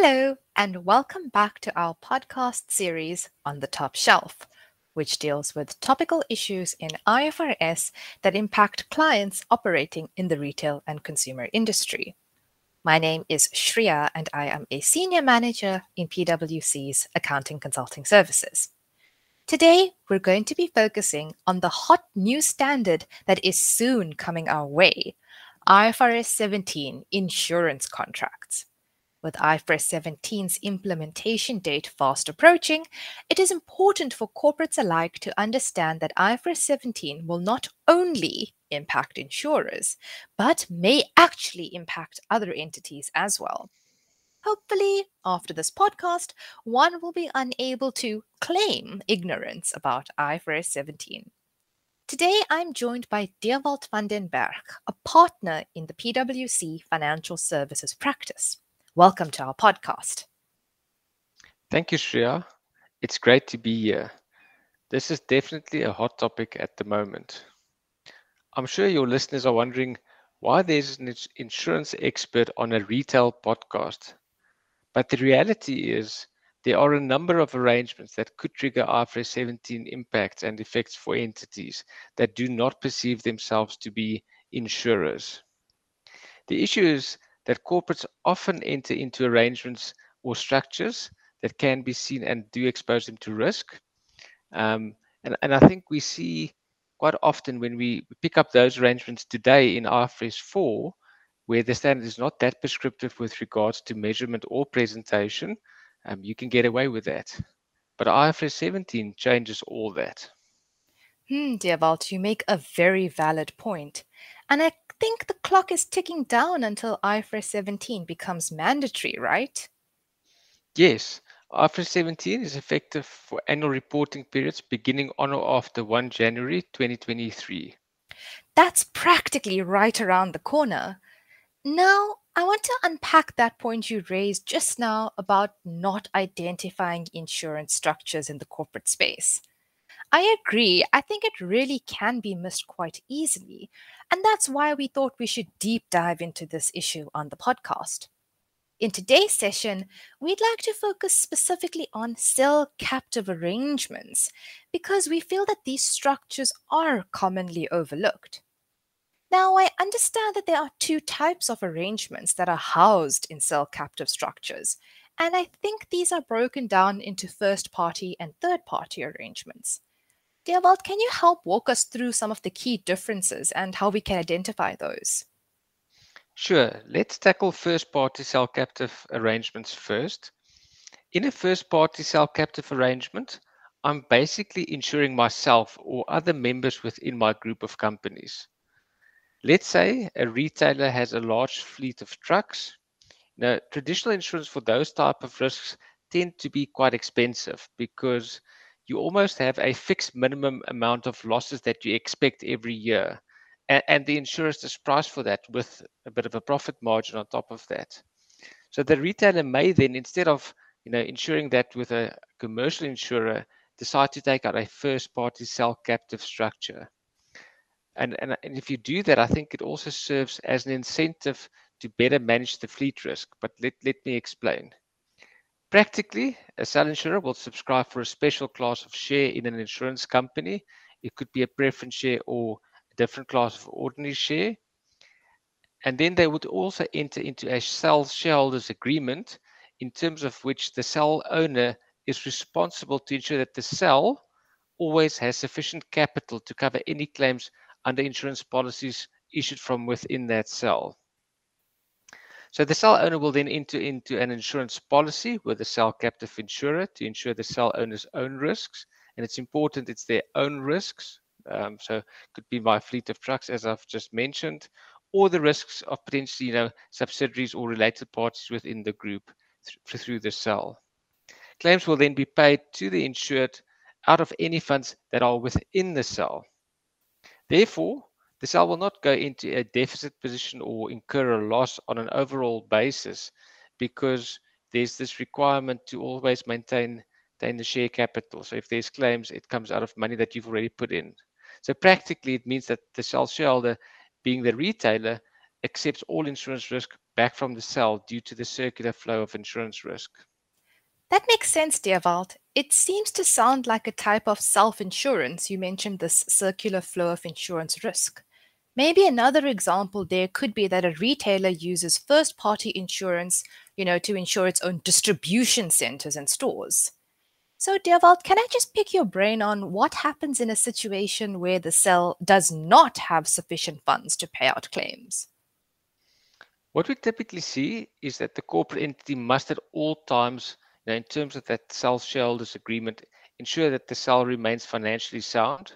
Hello, and welcome back to our podcast series on the top shelf, which deals with topical issues in IFRS that impact clients operating in the retail and consumer industry. My name is Shreya, and I am a senior manager in PwC's accounting consulting services. Today, we're going to be focusing on the hot new standard that is soon coming our way IFRS 17 insurance contracts. With IFRS 17's implementation date fast approaching, it is important for corporates alike to understand that IFRS 17 will not only impact insurers, but may actually impact other entities as well. Hopefully, after this podcast, one will be unable to claim ignorance about IFRS 17. Today, I'm joined by Dewald van den Berg, a partner in the PwC Financial Services practice. Welcome to our podcast. Thank you, Shreya. It's great to be here. This is definitely a hot topic at the moment. I'm sure your listeners are wondering why there's an insurance expert on a retail podcast. But the reality is, there are a number of arrangements that could trigger IFRS 17 impacts and effects for entities that do not perceive themselves to be insurers. The issue is that corporates often enter into arrangements or structures that can be seen and do expose them to risk. Um, and, and I think we see quite often when we pick up those arrangements today in IFRS 4, where the standard is not that prescriptive with regards to measurement or presentation, um, you can get away with that. But IFRS 17 changes all that. Hmm, Dewald, you make a very valid point. And I think the clock is ticking down until IFRS 17 becomes mandatory, right? Yes. IFRS 17 is effective for annual reporting periods beginning on or after 1 January 2023. That's practically right around the corner. Now, I want to unpack that point you raised just now about not identifying insurance structures in the corporate space. I agree. I think it really can be missed quite easily. And that's why we thought we should deep dive into this issue on the podcast. In today's session, we'd like to focus specifically on cell captive arrangements because we feel that these structures are commonly overlooked. Now, I understand that there are two types of arrangements that are housed in cell captive structures, and I think these are broken down into first party and third party arrangements. Dewald, can you help walk us through some of the key differences and how we can identify those? Sure. Let's tackle first party cell captive arrangements first. In a first party cell captive arrangement, I'm basically insuring myself or other members within my group of companies. Let's say a retailer has a large fleet of trucks. Now, traditional insurance for those type of risks tend to be quite expensive because you almost have a fixed minimum amount of losses that you expect every year. And, and the insurers just price for that with a bit of a profit margin on top of that. So the retailer may then, instead of you know insuring that with a commercial insurer, decide to take out a first party cell captive structure. And, and, and if you do that, I think it also serves as an incentive to better manage the fleet risk. But let, let me explain. Practically, a cell insurer will subscribe for a special class of share in an insurance company. It could be a preference share or a different class of ordinary share. And then they would also enter into a cell shareholders agreement in terms of which the cell owner is responsible to ensure that the cell always has sufficient capital to cover any claims under insurance policies issued from within that cell. So the cell owner will then enter into an insurance policy with the cell captive insurer to insure the cell owner's own risks. And it's important it's their own risks. Um, so could be my fleet of trucks, as I've just mentioned, or the risks of potentially, you know, subsidiaries or related parties within the group th- through the cell. Claims will then be paid to the insured out of any funds that are within the cell. Therefore, the cell will not go into a deficit position or incur a loss on an overall basis because there's this requirement to always maintain, maintain the share capital. So if there's claims, it comes out of money that you've already put in. So practically, it means that the cell shareholder, being the retailer, accepts all insurance risk back from the cell due to the circular flow of insurance risk. That makes sense, Dewald. It seems to sound like a type of self insurance. You mentioned this circular flow of insurance risk. Maybe another example there could be that a retailer uses first party insurance, you know, to insure its own distribution centers and stores. So, Dewald, can I just pick your brain on what happens in a situation where the cell does not have sufficient funds to pay out claims? What we typically see is that the corporate entity must at all times now, in terms of that cell shareholders agreement, ensure that the cell remains financially sound.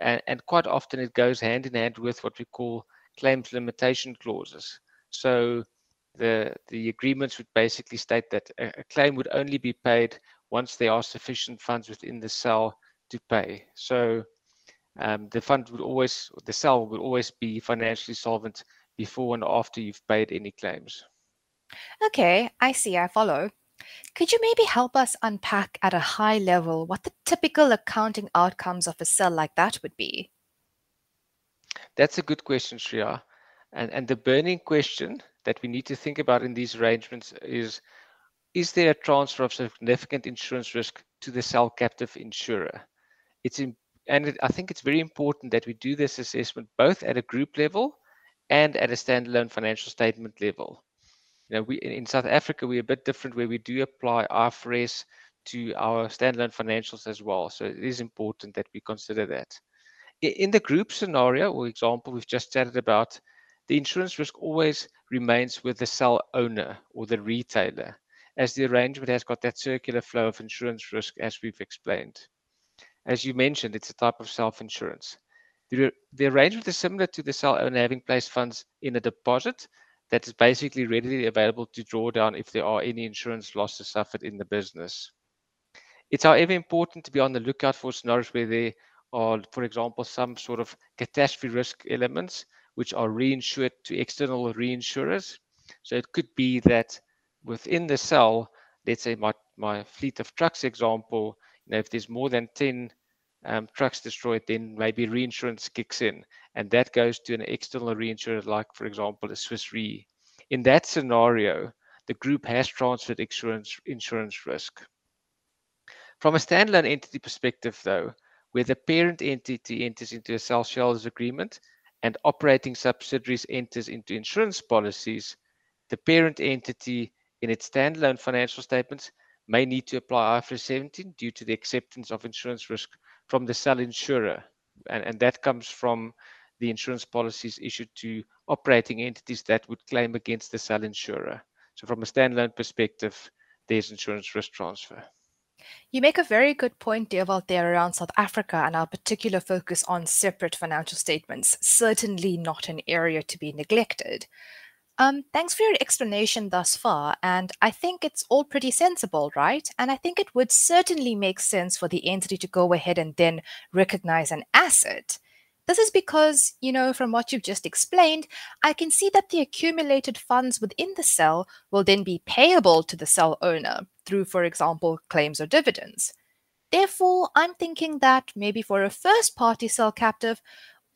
And, and quite often it goes hand in hand with what we call claims limitation clauses. So the, the agreements would basically state that a, claim would only be paid once there are sufficient funds within the cell to pay. So um, the fund would always, the cell would always be financially solvent before and after you've paid any claims. Okay, I see, I follow. Could you maybe help us unpack at a high level what the typical accounting outcomes of a cell like that would be? That's a good question, Shreya. And, and the burning question that we need to think about in these arrangements is Is there a transfer of significant insurance risk to the cell captive insurer? It's in, and it, I think it's very important that we do this assessment both at a group level and at a standalone financial statement level you know, we in South Africa we're a bit different where we do apply IFRS to our standalone financials as well. So it is important that we consider that. In the group scenario or example we've just chatted about, the insurance risk always remains with the cell owner or the retailer, as the arrangement has got that circular flow of insurance risk as we've explained. As you mentioned, it's a type of self-insurance. The, the arrangement is similar to the cell owner having placed funds in a deposit that is basically readily available to draw down if there are any insurance losses suffered in the business. It's however important to be on the lookout for scenarios where there are, for example, some sort of catastrophe risk elements which are reinsured to external reinsurers. So it could be that within the cell, let's say my, my fleet of trucks example, you know, if there's more than 10 um, trucks destroyed, then maybe reinsurance kicks in, and that goes to an external reinsurer, like for example a Swiss Re. In that scenario, the group has transferred insurance insurance risk. From a standalone entity perspective, though, where the parent entity enters into a cell shareholders agreement and operating subsidiaries enters into insurance policies, the parent entity in its standalone financial statements may need to apply IFRS 17 due to the acceptance of insurance risk from the cell insurer. And, and that comes from the insurance policies issued to operating entities that would claim against the cell insurer. So, from a standalone perspective, there's insurance risk transfer. You make a very good point, Dewald, there around South Africa and our particular focus on separate financial statements. Certainly not an area to be neglected. Um, thanks for your explanation thus far, and I think it's all pretty sensible, right? And I think it would certainly make sense for the entity to go ahead and then recognize an asset. This is because, you know, from what you've just explained, I can see that the accumulated funds within the cell will then be payable to the cell owner through, for example, claims or dividends. Therefore, I'm thinking that maybe for a first party cell captive,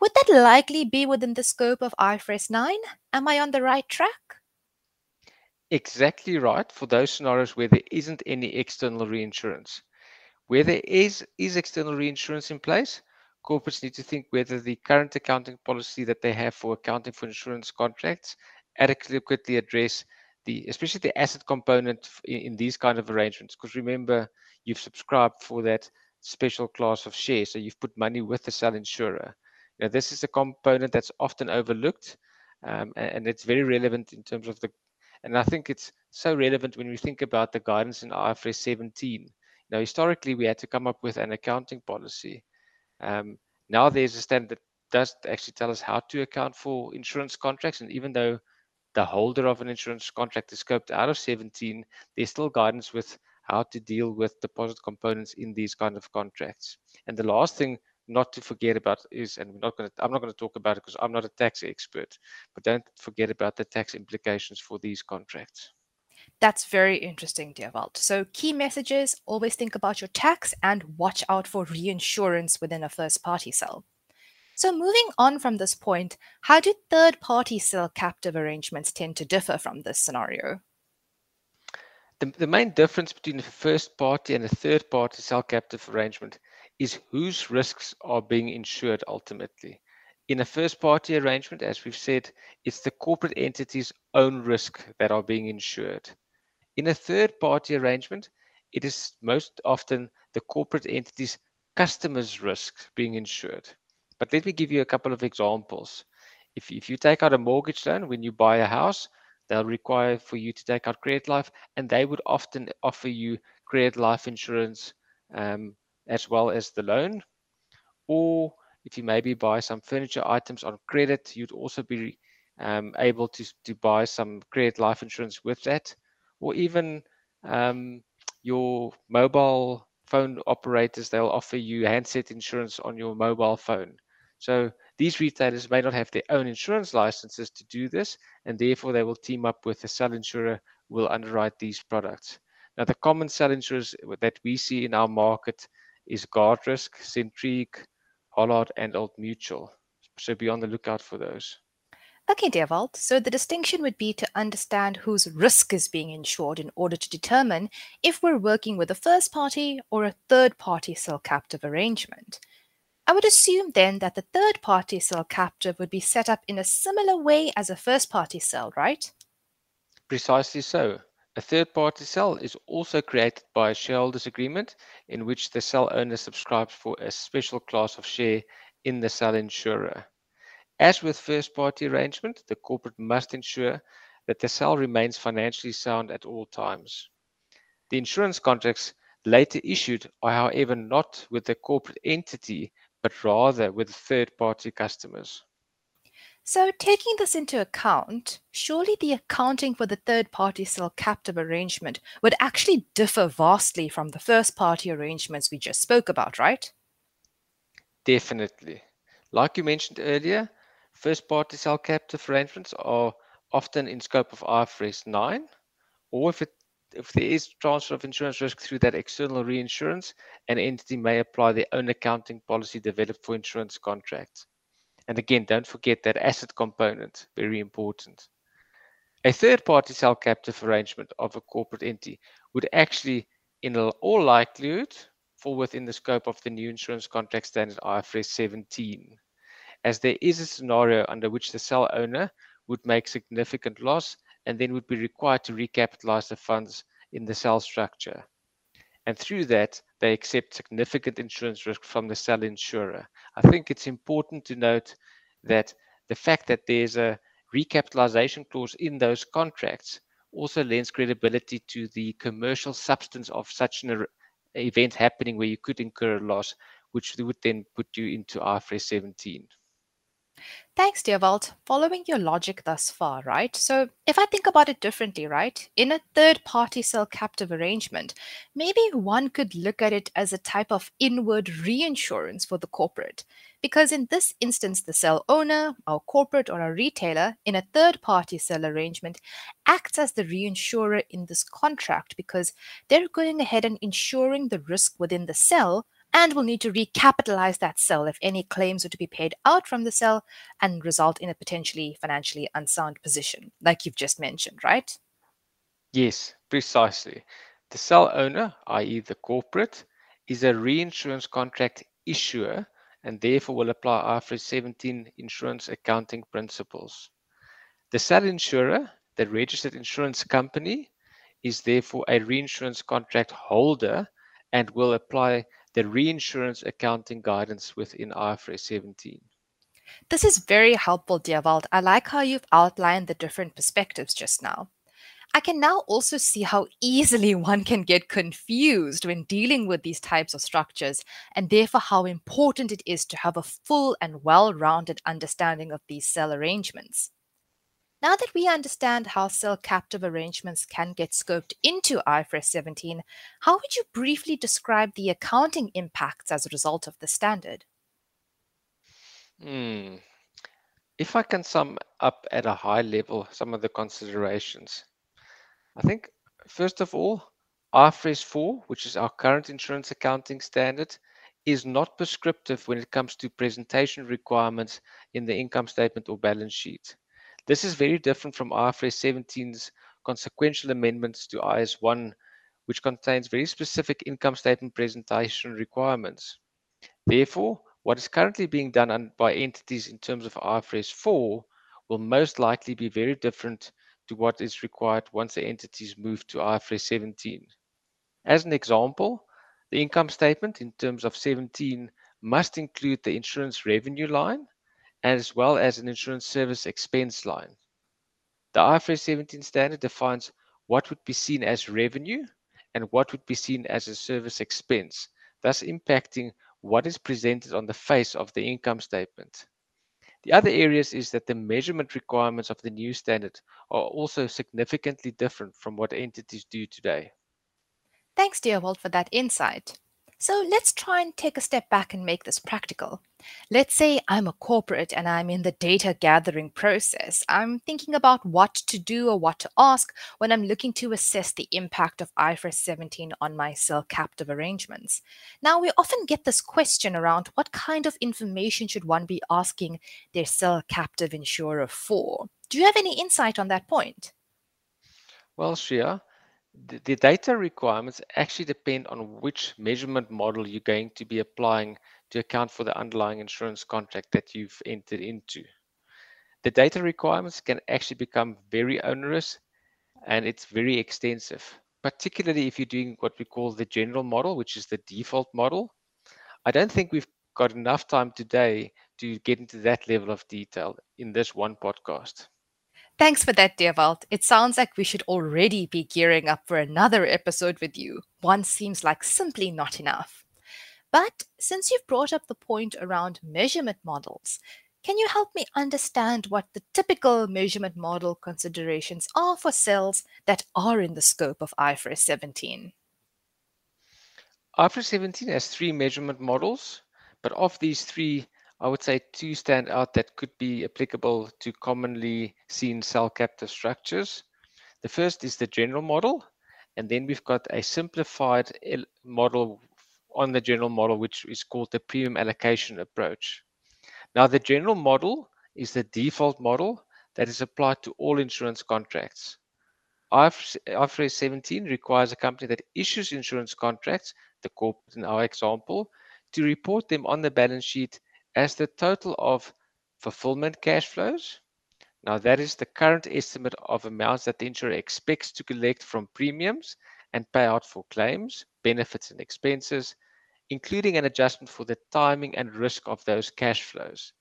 would that likely be within the scope of IFRS 9? Am I on the right track? Exactly right for those scenarios where there isn't any external reinsurance. Where there is, is external reinsurance in place, corporates need to think whether the current accounting policy that they have for accounting for insurance contracts adequately address the especially the asset component in, in these kind of arrangements because remember you've subscribed for that special class of shares so you've put money with the cell insurer now, this is a component that's often overlooked, um, and it's very relevant in terms of the. And I think it's so relevant when we think about the guidance in IFRS 17. Now, historically, we had to come up with an accounting policy. Um, now there's a standard that does actually tell us how to account for insurance contracts, and even though the holder of an insurance contract is scoped out of 17, there's still guidance with how to deal with deposit components in these kind of contracts. And the last thing not to forget about is, and we're not going to, I'm not going to talk about it because I'm not a tax expert, but don't forget about the tax implications for these contracts. That's very interesting, Dewald. So, key messages always think about your tax and watch out for reinsurance within a first party cell. So, moving on from this point, how do third party cell captive arrangements tend to differ from this scenario? The, the main difference between a first party and a third party cell captive arrangement is whose risks are being insured ultimately. In a first party arrangement, as we've said, it's the corporate entity's own risk that are being insured. In a third party arrangement, it is most often the corporate entity's customers' risks being insured. But let me give you a couple of examples. If, if you take out a mortgage loan when you buy a house, they'll require for you to take out credit life, and they would often offer you credit life insurance um, as well as the loan. Or if you maybe buy some furniture items on credit, you'd also be um, able to, to buy some credit life insurance with that. Or even um, your mobile phone operators, they'll offer you handset insurance on your mobile phone. So these retailers may not have their own insurance licenses to do this, and therefore they will team up with a cell insurer who will underwrite these products. Now, the common cell insurers that we see in our market is Guardrisk, Centriq, Hollard, and Old Mutual. So be on the lookout for those. Okay, Dewald. So the distinction would be to understand whose risk is being insured in order to determine if we're working with a first party or a third party cell captive arrangement. I would assume then that the third party cell captive would be set up in a similar way as a first party cell, right? Precisely so. A third party cell is also created by a shareholders agreement in which the cell owner subscribes for a special class of share in the cell insurer. As with first party arrangement, the corporate must ensure that the cell remains financially sound at all times. The insurance contracts later issued are, however, not with the corporate entity but rather with third party customers. So, taking this into account, surely the accounting for the third party cell captive arrangement would actually differ vastly from the first party arrangements we just spoke about, right? Definitely. Like you mentioned earlier, first party cell captive arrangements are often in scope of IFRS 9, or if it if there is transfer of insurance risk through that external reinsurance, an entity may apply their own accounting policy developed for insurance contracts. And again, don't forget that asset component, very important. A third party cell captive arrangement of a corporate entity would actually, in all likelihood, fall within the scope of the new insurance contract standard IFRS 17, as there is a scenario under which the cell owner would make significant loss and then would be required to recapitalize the funds in the cell structure. And through that, they accept significant insurance risk from the cell insurer. I think it's important to note that the fact that there's a recapitalization clause in those contracts also lends credibility to the commercial substance of such an er-, event happening where you could incur a loss, which would then put you into IFRS 17. Thanks, Dewald. Following your logic thus far, right? So, if I think about it differently, right? In a third party cell captive arrangement, maybe one could look at it as a type of inward reinsurance for the corporate. Because in this instance, the cell owner, our corporate, or a retailer in a third party cell arrangement acts as the reinsurer in this contract because they're going ahead and insuring the risk within the cell and will need to recapitalize that cell if any claims are to be paid out from the cell and result in a potentially financially unsound position, like you've just mentioned, right? Yes, precisely. The cell owner, i.e., the corporate, is a reinsurance contract issuer and therefore will apply IFRS 17 insurance accounting principles. The cell insurer, the registered insurance company, is therefore a reinsurance contract holder and will apply the reinsurance accounting guidance within IFRS 17. This is very helpful, Dewald. I like how you've outlined the different perspectives just now. I can now also see how easily one can get confused when dealing with these types of structures, and therefore how important it is to have a full and well rounded understanding of these cell arrangements. Now that we understand how cell captive arrangements can get scoped into IFRS 17, how would you briefly describe the accounting impacts as a result of the standard? Hmm. If I can sum up at a high level some of the considerations, I think first of all, IFRS 4, which is our current insurance accounting standard, is not prescriptive when it comes to presentation requirements in the income statement or balance sheet. This is very different from IFRS 17's consequential amendments to IAS 1, which contains very specific income statement presentation requirements. Therefore, what is currently being done by entities in terms of IFRS 4 will most likely be very different to what is required once the entities move to IFRS 17. As an example, the income statement in terms of 17 must include the insurance revenue line as well as an insurance service expense line. The IFRS 17 standard defines what would be seen as revenue and what would be seen as a service expense, thus impacting what is presented on the face of the income statement. The other areas is that the measurement requirements of the new standard are also significantly different from what entities do today. Thanks, Dewald, for that insight. So let's try and take a step back and make this practical. Let's say I'm a corporate and I'm in the data gathering process. I'm thinking about what to do or what to ask when I'm looking to assess the impact of IFRS 17 on my cell captive arrangements. Now, we often get this question around what kind of information should one be asking their cell captive insurer for? Do you have any insight on that point? Well, Shreya, the, the data requirements actually depend on which measurement model you're going to be applying to account for the underlying insurance contract that you've entered into. The data requirements can actually become very onerous and it's very extensive, particularly if you're doing what we call the general model, which is the default model. I don't think we've got enough time today to get into that level of detail in this one podcast. Thanks for that, dear Dewald. It sounds like we should already be gearing up for another episode with you. One seems like simply not enough. But since you've brought up the point around measurement models, can you help me understand what the typical measurement model considerations are for cells that are in the scope of IFRS 17? IFRS 17 has three measurement models, but of these three, I would say two stand out that could be applicable to commonly seen cell captive structures. The first is the general model, and then we've got a simplified model on the general model, which is called the premium allocation approach. Now, the general model is the default model that is applied to all insurance contracts. IFRS 17 requires a company that issues insurance contracts, the corporate in our example, to report them on the balance sheet as the total of fulfillment cash flows. Now, that is the current estimate of amounts that the insurer expects to collect from premiums and pay out for claims, benefits, and expenses, including an adjustment for the timing and risk of those cash flows,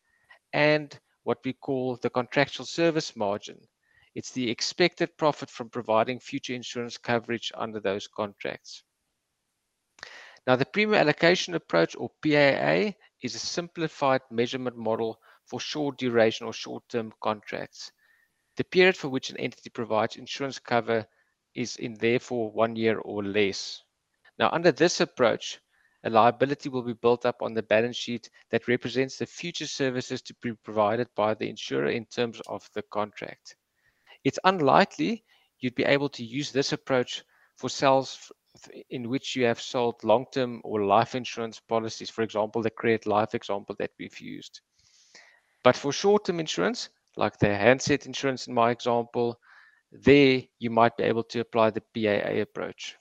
and what we call the contractual service margin. It's the expected profit from providing future insurance coverage under those contracts. Now, the premium allocation approach, or PAA, is a simplified measurement model for short duration or short term contracts. The period for which an entity provides insurance cover is in therefore one year or less. Now, under this approach, a liability will be built up on the balance sheet that represents the future services to be provided by the insurer in terms of the contract. It's unlikely you'd be able to use this approach for cells in which you have sold long-term or life insurance policies, for example, the credit life example that we've used. But for short-term insurance, like the handset insurance in my example, there you might be able to apply the PAA approach.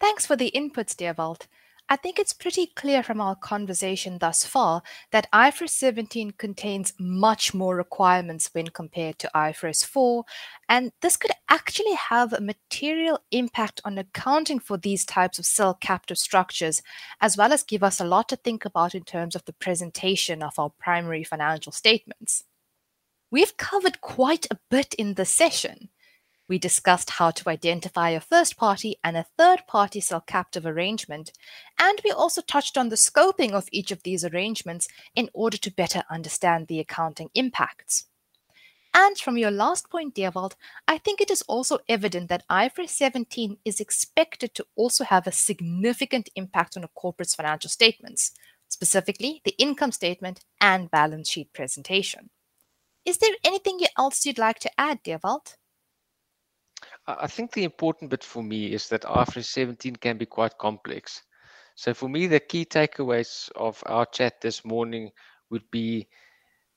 Thanks for the inputs, dear Dewald. I think it's pretty clear from our conversation thus far that IFRS 17 contains much more requirements when compared to IFRS 4, and this could actually have a material impact on accounting for these types of cell captive structures, as well as give us a lot to think about in terms of the presentation of our primary financial statements. We've covered quite a bit in this session. We discussed how to identify a first party and a third party cell captive arrangement, and we also touched on the scoping of each of these arrangements in order to better understand the accounting impacts. And from your last point, Dewald, I think it is also evident that IFRS 17 is expected to also have a significant impact on a corporate's financial statements, specifically the income statement and balance sheet presentation. Is there anything else you'd like to add, Dewald? I think the important bit for me is that IFRS 17 can be quite complex. So for me, the key takeaways of our chat this morning would be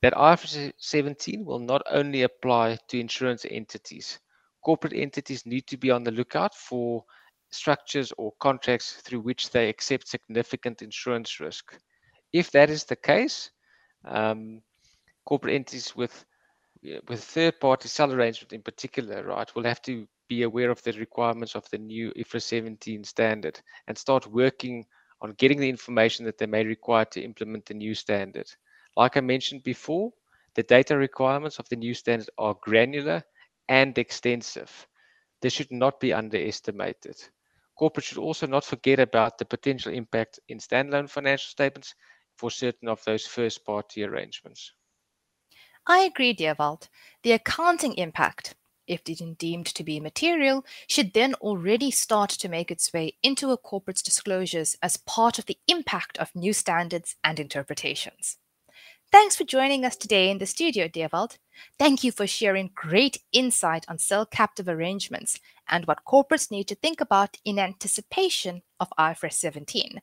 that IFRS 17 will not only apply to insurance entities. Corporate entities need to be on the lookout for structures or contracts through which they accept significant insurance risk. If that is the case, um, corporate entities with with third-party cell arrangement in particular, right, will have to be aware of the requirements of the new IFRS 17 standard and start working on getting the information that they may require to implement the new standard. Like I mentioned before, the data requirements of the new standard are granular and extensive. This should not be underestimated. Corporate should also not forget about the potential impact in standalone financial statements for certain of those first party arrangements. I agree, Dewald. The accounting impact, if deemed to be material, should then already start to make its way into a corporate's disclosures as part of the impact of new standards and interpretations. Thanks for joining us today in the studio, Dewald. Thank you for sharing great insight on cell captive arrangements and what corporates need to think about in anticipation of IFRS 17.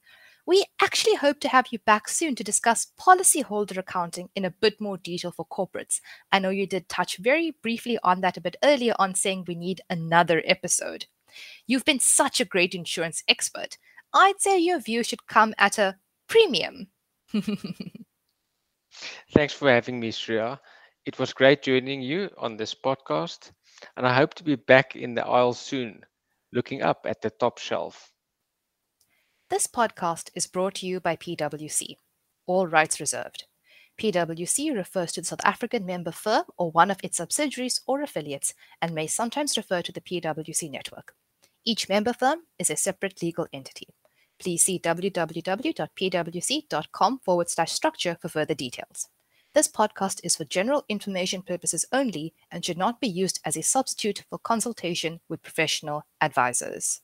We actually hope to have you back soon to discuss policyholder accounting in a bit more detail for corporates. I know you did touch very briefly on that a bit earlier on saying we need another episode. You've been such a great insurance expert. I'd say your view should come at a premium. Thanks for having me, Shreya. It was great joining you on this podcast, and I hope to be back in the aisle soon, looking up at the top shelf. This podcast is brought to you by PwC. All rights reserved. PwC refers to the South African member firm or one of its subsidiaries or affiliates and may sometimes refer to the PwC network. Each member firm is a separate legal entity. Please see www.pwc.com forward slash structure for further details. This podcast is for general information purposes only and should not be used as a substitute for consultation with professional advisors.